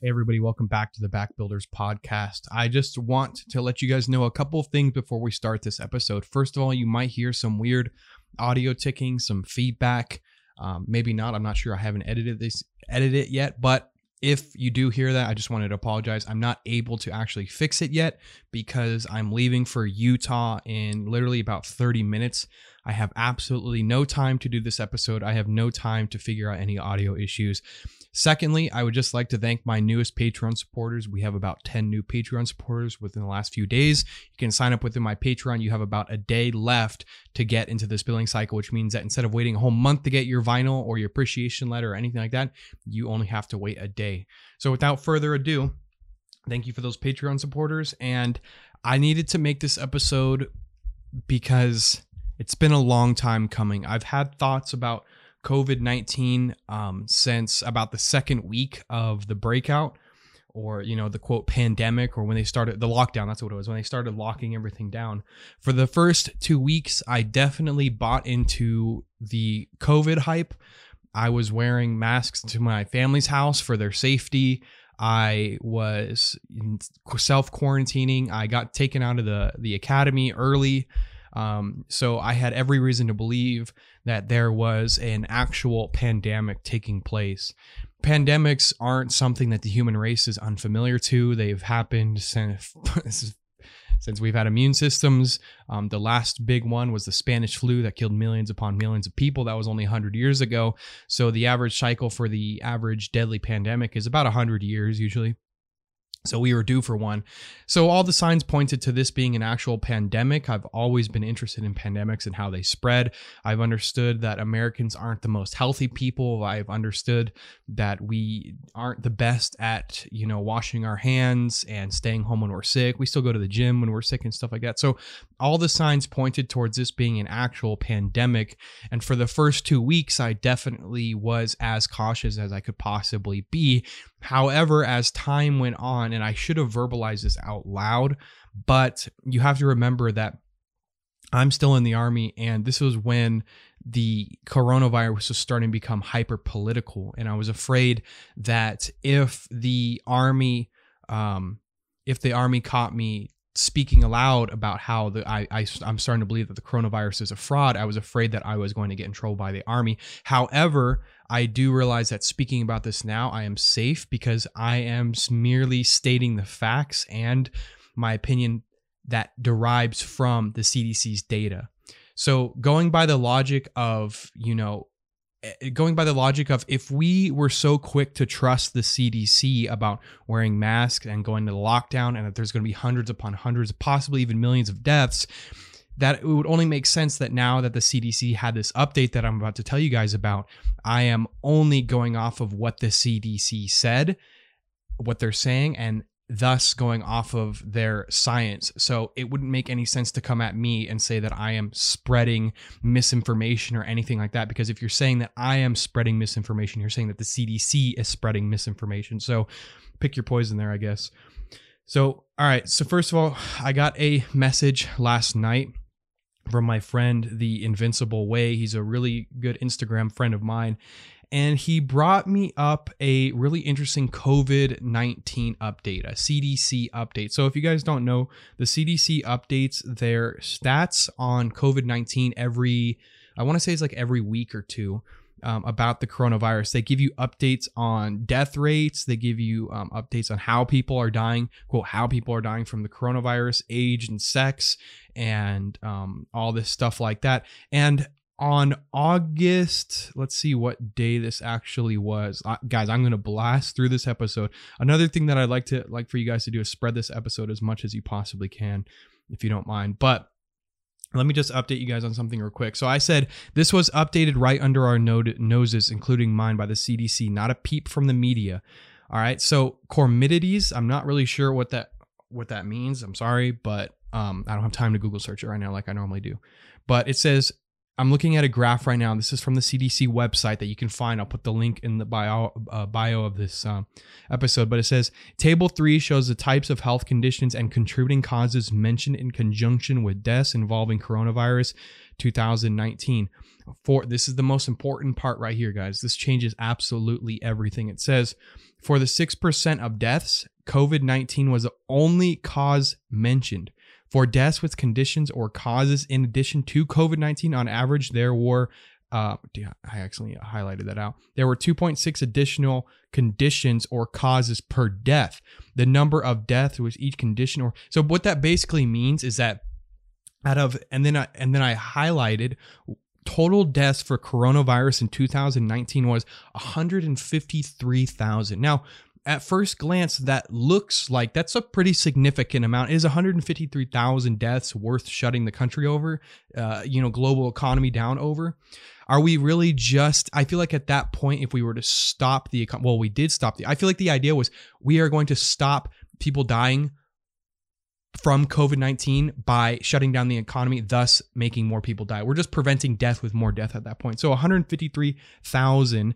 Hey, everybody, welcome back to the Backbuilders podcast. I just want to let you guys know a couple of things before we start this episode. First of all, you might hear some weird audio ticking, some feedback. Um, maybe not. I'm not sure. I haven't edited this, edited it yet. But if you do hear that, I just wanted to apologize. I'm not able to actually fix it yet because I'm leaving for Utah in literally about 30 minutes. I have absolutely no time to do this episode. I have no time to figure out any audio issues. Secondly, I would just like to thank my newest Patreon supporters. We have about 10 new Patreon supporters within the last few days. You can sign up within my Patreon. You have about a day left to get into this billing cycle, which means that instead of waiting a whole month to get your vinyl or your appreciation letter or anything like that, you only have to wait a day. So without further ado, thank you for those Patreon supporters. And I needed to make this episode because it's been a long time coming. I've had thoughts about COVID 19 um, since about the second week of the breakout or, you know, the quote pandemic or when they started the lockdown. That's what it was when they started locking everything down. For the first two weeks, I definitely bought into the COVID hype. I was wearing masks to my family's house for their safety. I was self quarantining. I got taken out of the the academy early. Um, so I had every reason to believe that there was an actual pandemic taking place. Pandemics aren't something that the human race is unfamiliar to. They've happened since since we've had immune systems. Um, the last big one was the Spanish flu that killed millions upon millions of people. That was only 100 years ago. So the average cycle for the average deadly pandemic is about 100 years usually. So we were due for one. So all the signs pointed to this being an actual pandemic. I've always been interested in pandemics and how they spread. I've understood that Americans aren't the most healthy people. I've understood that we aren't the best at, you know, washing our hands and staying home when we're sick. We still go to the gym when we're sick and stuff like that. So all the signs pointed towards this being an actual pandemic. And for the first 2 weeks I definitely was as cautious as I could possibly be. However, as time went on and I should have verbalized this out loud, but you have to remember that I'm still in the army, and this was when the coronavirus was starting to become hyper political. And I was afraid that if the army, um, if the army caught me speaking aloud about how the I, I I'm starting to believe that the coronavirus is a fraud, I was afraid that I was going to get in trouble by the army. However, I do realize that speaking about this now, I am safe because I am merely stating the facts and my opinion that derives from the CDC's data. So, going by the logic of, you know, Eh, going by the logic of if we were so quick to trust the CDC about wearing masks and going to the lockdown and that there's going to be hundreds upon hundreds, possibly even millions of deaths, that it would only make sense that now that the CDC had this update that I'm about to tell you guys about, I am only going off of what the CDC said, what they're saying, and thus going off of their science. So it wouldn't make any sense to come at me and say that I am spreading misinformation or anything like that. Because if you're saying that I am spreading misinformation, you're saying that the CDC is spreading misinformation. So pick your poison there, I guess. So, all right. So, first of all, I got a message last night from my friend, The Invincible Way. He's a really good Instagram friend of mine. And he brought me up a really interesting COVID 19 update, a CDC update. So, if you guys don't know, the CDC updates their stats on COVID 19 every, I want to say it's like every week or two um, about the coronavirus. They give you updates on death rates. They give you um, updates on how people are dying, quote, how people are dying from the coronavirus, age and sex, and um, all this stuff like that. And on August, let's see what day this actually was. Uh, guys, I'm going to blast through this episode. Another thing that I'd like to like for you guys to do is spread this episode as much as you possibly can if you don't mind. But let me just update you guys on something real quick. So I said this was updated right under our noses, including mine by the CDC, not a peep from the media. All right. So Comirnaties, I'm not really sure what that what that means. I'm sorry, but um, I don't have time to Google search it right now like I normally do. But it says I'm looking at a graph right now. This is from the CDC website that you can find. I'll put the link in the bio uh, bio of this uh, episode. But it says Table three shows the types of health conditions and contributing causes mentioned in conjunction with deaths involving coronavirus 2019. For this is the most important part right here, guys. This changes absolutely everything. It says for the six percent of deaths, COVID 19 was the only cause mentioned. For deaths with conditions or causes in addition to COVID 19, on average, there were, uh, I actually highlighted that out. There were 2.6 additional conditions or causes per death. The number of deaths with each condition or so what that basically means is that out of and then I and then I highlighted total deaths for coronavirus in 2019 was 153,000. Now, at first glance, that looks like that's a pretty significant amount. Is 153,000 deaths worth shutting the country over? Uh, you know, global economy down over? Are we really just? I feel like at that point, if we were to stop the, well, we did stop the. I feel like the idea was we are going to stop people dying from COVID 19 by shutting down the economy, thus making more people die. We're just preventing death with more death at that point. So 153,000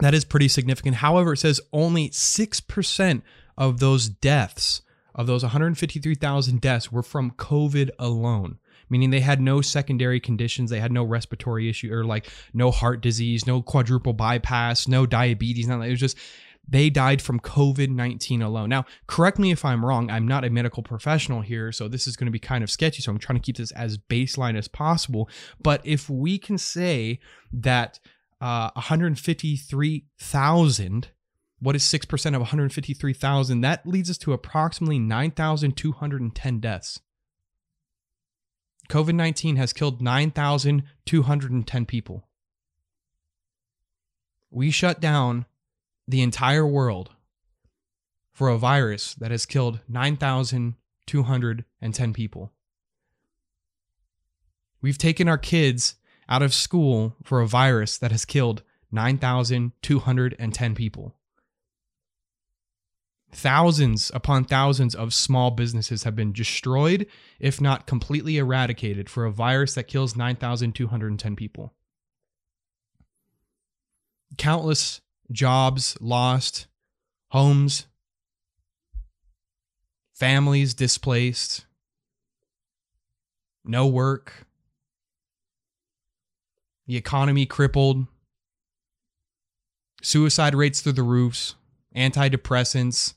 that is pretty significant. However, it says only 6% of those deaths, of those 153,000 deaths, were from COVID alone, meaning they had no secondary conditions. They had no respiratory issue or like no heart disease, no quadruple bypass, no diabetes. None. It was just they died from COVID 19 alone. Now, correct me if I'm wrong. I'm not a medical professional here, so this is going to be kind of sketchy. So I'm trying to keep this as baseline as possible. But if we can say that uh, 153,000. What is 6% of 153,000? That leads us to approximately 9,210 deaths. COVID 19 has killed 9,210 people. We shut down the entire world for a virus that has killed 9,210 people. We've taken our kids out of school for a virus that has killed 9,210 people. Thousands upon thousands of small businesses have been destroyed, if not completely eradicated, for a virus that kills 9,210 people. Countless jobs lost, homes, families displaced, no work, the economy crippled, suicide rates through the roofs, antidepressants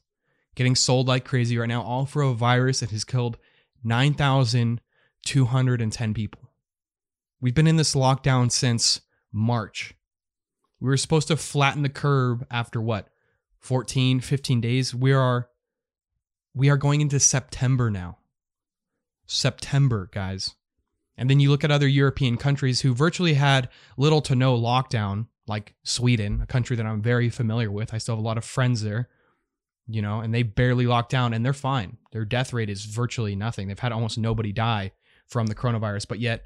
getting sold like crazy right now, all for a virus that has killed 9,210 people. We've been in this lockdown since March. We were supposed to flatten the curve after what? 14, 15 days. We are we are going into September now. September, guys. And then you look at other European countries who virtually had little to no lockdown, like Sweden, a country that I'm very familiar with. I still have a lot of friends there, you know, and they barely locked down and they're fine. Their death rate is virtually nothing. They've had almost nobody die from the coronavirus, but yet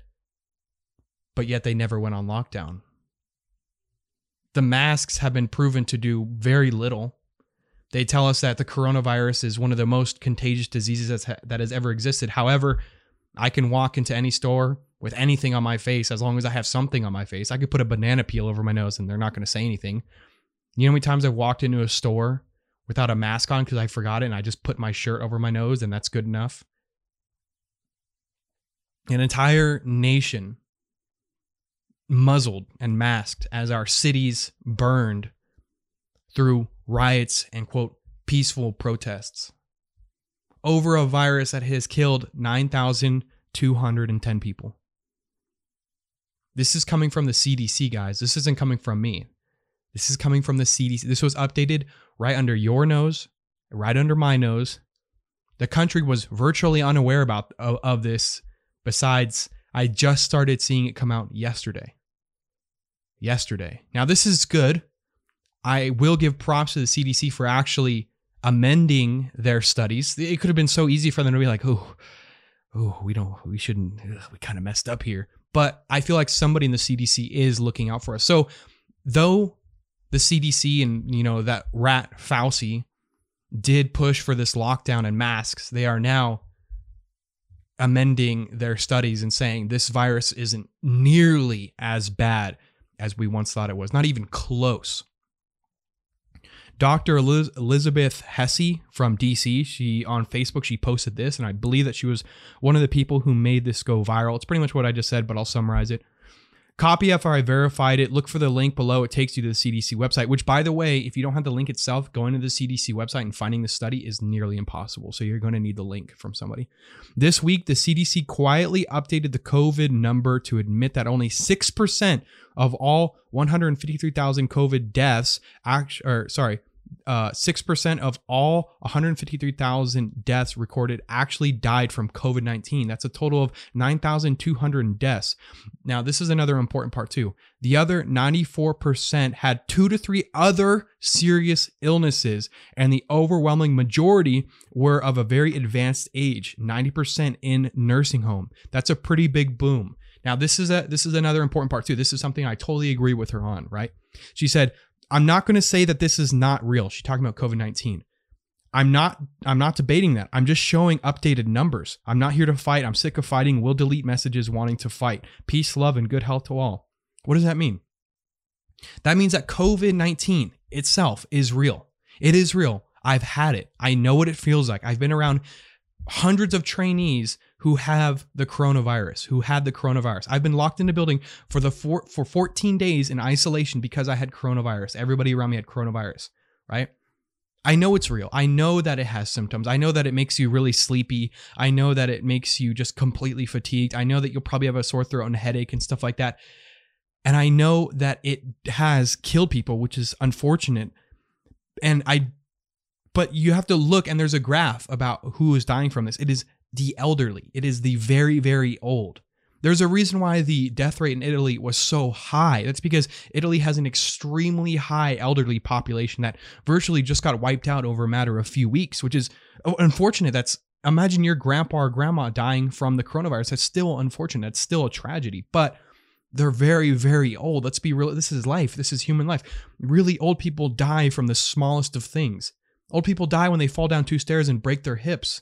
but yet they never went on lockdown. The masks have been proven to do very little. They tell us that the coronavirus is one of the most contagious diseases that has ever existed. However, I can walk into any store with anything on my face as long as I have something on my face. I could put a banana peel over my nose and they're not going to say anything. You know how many times I've walked into a store without a mask on because I forgot it and I just put my shirt over my nose and that's good enough? An entire nation muzzled and masked as our cities burned through riots and quote peaceful protests over a virus that has killed 9,210 people. This is coming from the CDC, guys. This isn't coming from me. This is coming from the CDC. This was updated right under your nose, right under my nose. The country was virtually unaware about of, of this. Besides, I just started seeing it come out yesterday. Yesterday. Now this is good. I will give props to the CDC for actually amending their studies. It could have been so easy for them to be like, oh, oh, we don't, we shouldn't, ugh, we kind of messed up here. But I feel like somebody in the CDC is looking out for us. So though the CDC and you know that rat Fauci did push for this lockdown and masks, they are now amending their studies and saying this virus isn't nearly as bad as we once thought it was, not even close. Dr. Eliz- Elizabeth Hesse from DC, she on Facebook, she posted this, and I believe that she was one of the people who made this go viral. It's pretty much what I just said, but I'll summarize it. Copy after I verified it. Look for the link below. It takes you to the CDC website, which, by the way, if you don't have the link itself, going to the CDC website and finding the study is nearly impossible. So you're going to need the link from somebody. This week, the CDC quietly updated the COVID number to admit that only 6% of all 153,000 COVID deaths, act, or sorry, uh, 6% of all 153,000 deaths recorded actually died from COVID 19. That's a total of 9,200 deaths. Now, this is another important part, too. The other 94% had two to three other serious illnesses, and the overwhelming majority were of a very advanced age 90% in nursing home. That's a pretty big boom. Now, this is a this is another important part too. This is something I totally agree with her on, right? She said I'm not going to say that this is not real. She's talking about COVID 19. I'm not I'm not debating that. I'm just showing updated numbers. I'm not here to fight. I'm sick of fighting. We'll delete messages wanting to fight. Peace, love, and good health to all. What does that mean? That means that COVID-19 itself is real. It is real. I've had it. I know what it feels like. I've been around hundreds of trainees who have the coronavirus, who had the coronavirus. I've been locked in a building for the four, for 14 days in isolation because I had coronavirus. Everybody around me had coronavirus, right? I know it's real. I know that it has symptoms. I know that it makes you really sleepy. I know that it makes you just completely fatigued. I know that you'll probably have a sore throat and headache and stuff like that. And I know that it has killed people, which is unfortunate. And I but you have to look and there's a graph about who is dying from this. It is the elderly. It is the very, very old. There's a reason why the death rate in Italy was so high. That's because Italy has an extremely high elderly population that virtually just got wiped out over a matter of a few weeks, which is oh, unfortunate. That's imagine your grandpa or grandma dying from the coronavirus. That's still unfortunate. That's still a tragedy. But they're very, very old. Let's be real. This is life. This is human life. Really old people die from the smallest of things. Old people die when they fall down two stairs and break their hips.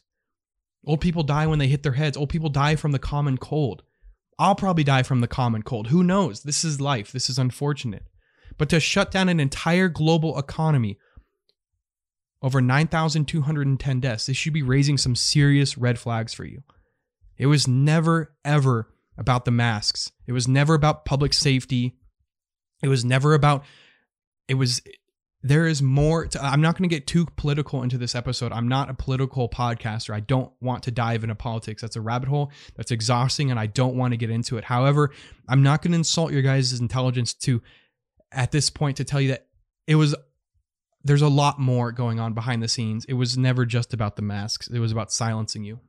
Old people die when they hit their heads. Old people die from the common cold. I'll probably die from the common cold. Who knows? This is life. This is unfortunate. But to shut down an entire global economy, over 9,210 deaths, this should be raising some serious red flags for you. It was never, ever about the masks. It was never about public safety. It was never about, it was, there is more to, i'm not going to get too political into this episode. I'm not a political podcaster. I don't want to dive into politics. That's a rabbit hole. That's exhausting and i don't want to get into it. However i'm not going to insult your guys' intelligence to at this point to tell you that it was there's a lot more going on behind the scenes. It was never just about the masks. It was about silencing you.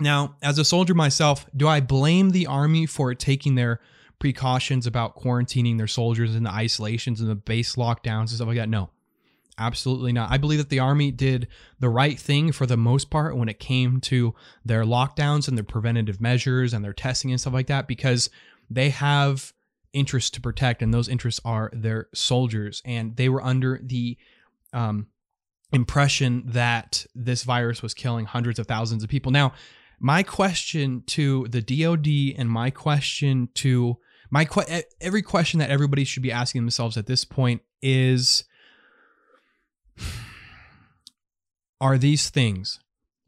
Now as a soldier myself do i blame the army for taking their precautions about quarantining their soldiers and the isolations and the base lockdowns and stuff like that. No, absolutely not. I believe that the Army did the right thing for the most part when it came to their lockdowns and their preventative measures and their testing and stuff like that because they have interests to protect and those interests are their soldiers and they were under the um, impression that this virus was killing hundreds of thousands of people. Now, my question to the DoD and my question to my que- every question that everybody should be asking themselves at this point is are these things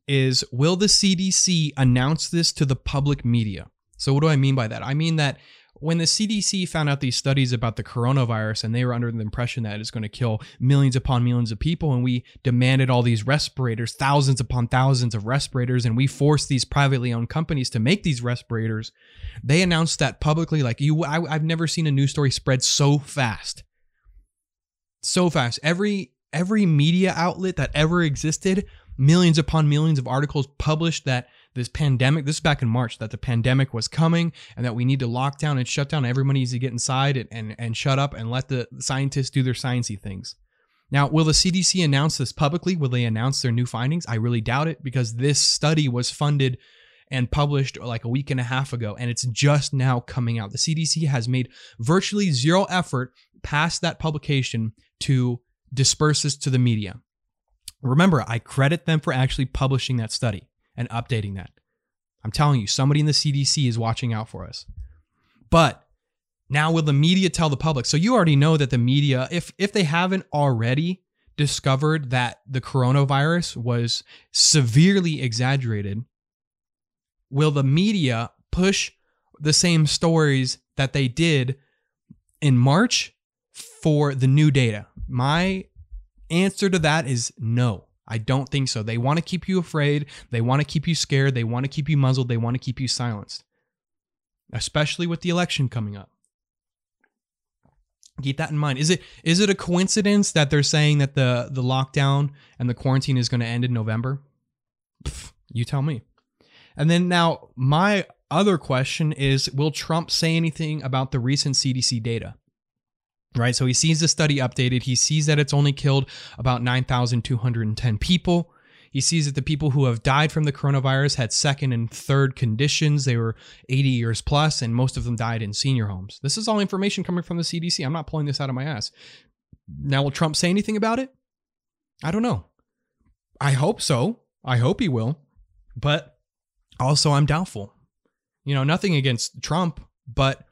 is will the CDC announce this to the public media? So what do I mean by that? I mean that when the CDC found out these studies about the coronavirus and they were under the impression that it's going to kill millions upon millions of people, and we demanded all these respirators, thousands upon thousands of respirators, and we forced these privately owned companies to make these respirators, they announced that publicly. Like you, I, I've never seen a news story spread so fast, so fast. Every every media outlet that ever existed, millions upon millions of articles published that this pandemic, this is back in March, that the pandemic was coming and that we need to lock down and shut down. Everybody needs to get inside and, and, and shut up and let the scientists do their sciencey things. Now, will the CDC announce this publicly? Will they announce their new findings? I really doubt it because this study was funded and published like a week and a half ago, and it's just now coming out. The CDC has made virtually zero effort past that publication to disperse this to the media. Remember, I credit them for actually publishing that study. And updating that. I'm telling you, somebody in the CDC is watching out for us. But now will the media tell the public? So you already know that the media, if if they haven't already discovered that the coronavirus was severely exaggerated, will the media push the same stories that they did in March for the new data? My answer to that is no. I don't think so. They want to keep you afraid. They want to keep you scared. They want to keep you muzzled. They want to keep you silenced, especially with the election coming up. Keep that in mind. Is it is it a coincidence that they're saying that the the lockdown and the quarantine is going to end in November? Pff, you tell me. And then now my other question is will Trump say anything about the recent CDC data? Right? So he sees the study updated. He sees that it's only killed about 9,210 people. He sees that the people who have died from the coronavirus had second and third conditions. They were 80 years plus, and most of them died in senior homes. This is all information coming from the CDC. I'm not pulling this out of my ass. Now, will Trump say anything about it? I don't know. I hope so. I hope he will. But also, I'm doubtful. You know, nothing against Trump, but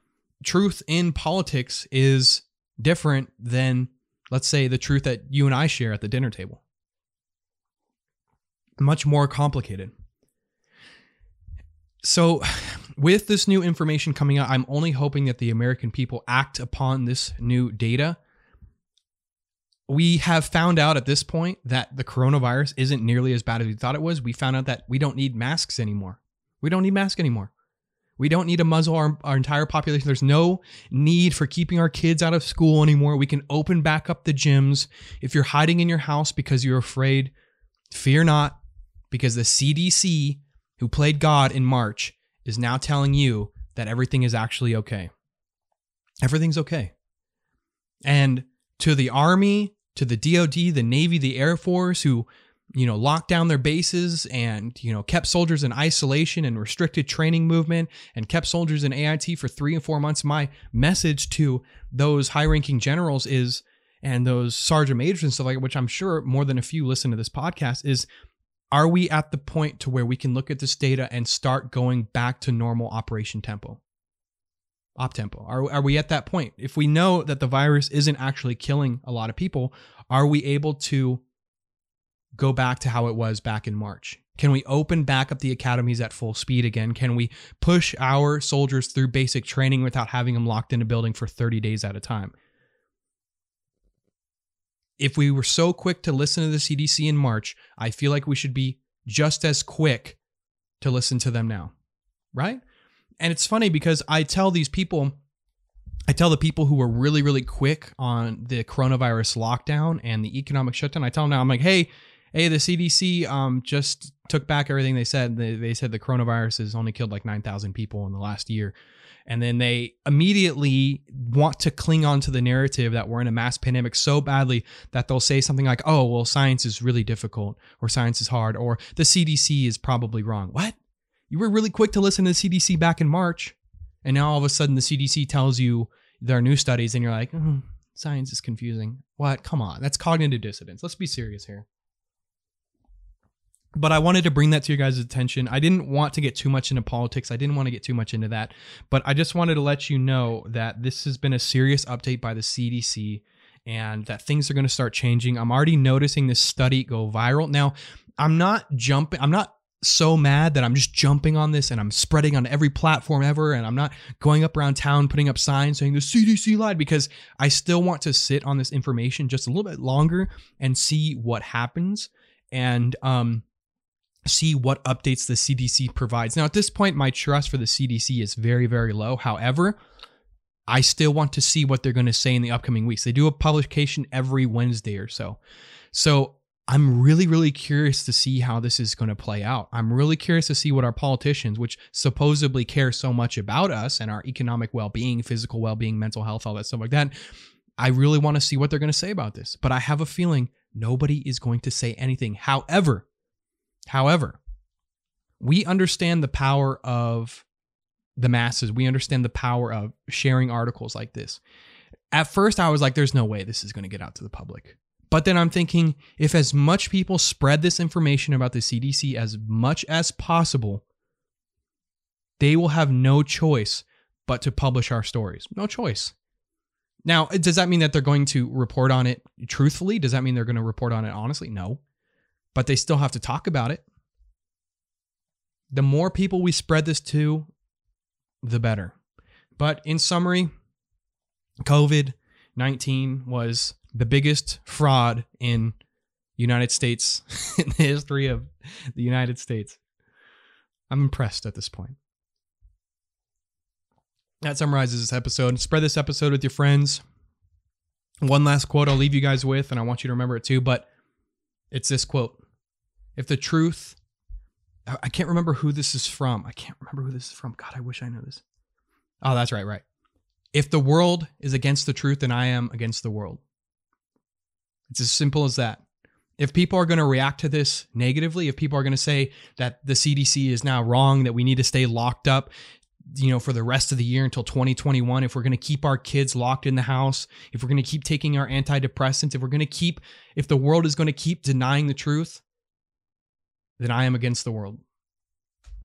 truth in politics is different than, let's say, the truth that you and I share at the dinner table. Much more complicated. So, with this new information coming out, I'm only hoping that the American people act upon this new data. We have found out at this point that the coronavirus isn't nearly as bad as we thought it was. We found out that we don't need masks anymore. We don't need masks anymore. We don't need to muzzle our, our entire population. There's no need for keeping our kids out of school anymore. We can open back up the gyms. If you're hiding in your house because you're afraid, fear not, because the CDC, who played God in March, is now telling you that everything is actually okay. Everything's okay. And to the Army, to the DoD, the Navy, the Air Force, who you know, locked down their bases and, you know, kept soldiers in isolation and restricted training movement and kept soldiers in AIT for three and four months. My message to those high ranking generals is, and those sergeant majors and stuff like which I'm sure more than a few listen to this podcast, is are we at the point to where we can look at this data and start going back to normal operation tempo? Op tempo. Are, are we at that point? If we know that the virus isn't actually killing a lot of people, are we able to go back to how it was back in March? Can we open back up the academies at full speed again? Can we push our soldiers through basic training without having them locked in a building for 30 days at a time? If we were so quick to listen to the CDC in March, I feel like we should be just as quick to listen to them now, right? And it's funny because I tell these people, I tell the people who were really, really quick on the coronavirus lockdown and the economic shutdown, I tell them now, I'm like, hey, hey, the CDC um, just took back everything they said. They, they said the coronavirus has only killed like 9,000 people in the last year. And then they immediately want to cling on to the narrative that we're in a mass pandemic so badly that they'll say something like, oh, well, science is really difficult, or science is hard, or the CDC is probably wrong. What? You were really quick to listen to the CDC back in March. And now all of a sudden the CDC tells you there are new studies, and you're like, mm, science is confusing. What? Come on. That's cognitive dissonance. Let's be serious here but I wanted to bring that to your guys' attention. I didn't want to get too much into politics. I didn't want to get too much into that, but I just wanted to let you know that this has been a serious update by the CDC and that things are going to start changing. I'm already noticing this study go viral. Now, I'm not jumping, I'm not so mad that I'm just jumping on this and I'm spreading on every platform ever and I'm not going up around town putting up signs saying the CDC lied because I still want to sit on this information just a little bit longer and see what happens. And um see what updates the CDC provides. Now, at this point, my trust for the CDC is very, very low. However, I still want to see what they're going to say in the upcoming weeks. They do a publication every Wednesday or so. So I'm really, really curious to see how this is going to play out. I'm really curious to see what our politicians, which supposedly care so much about us and our economic well being, physical well being, mental health, all that stuff like that. I really want to see what they're going to say about this. But I have a feeling nobody is going to say anything. However, However, we understand the power of the masses. We understand the power of sharing articles like this. At first, I was like, there's no way this is going to get out to the public. But then I'm thinking if as much people spread this information about the CDC as much as possible, they will have no choice but to publish our stories. No choice. Now, does that mean that they're going to report on it truthfully? Does that mean they're going to report on it honestly? No. But they still have to talk about it. The more people we spread this to, the better. But in summary, COVID 19 was the biggest fraud in United States in the history of the United States. I'm impressed at this point. That summarizes this episode. Spread this episode with your friends. One last quote I'll leave you guys with, and I want you to remember it too, but it's this quote If the truth, I can't remember who this is from. I can't remember who this is from. God, I wish I knew this. Oh, that's right, right. If the world is against the truth, then I am against the world. It's as simple as that. If people are going to react to this negatively, if people are going to say that the CDC is now wrong, that we need to stay locked up, you know, for the rest of the year until 2021, if we're going to keep our kids locked in the house, if we're going to keep taking our antidepressants, if we're going to keep, if the world is going to keep denying the truth, then I am against the world.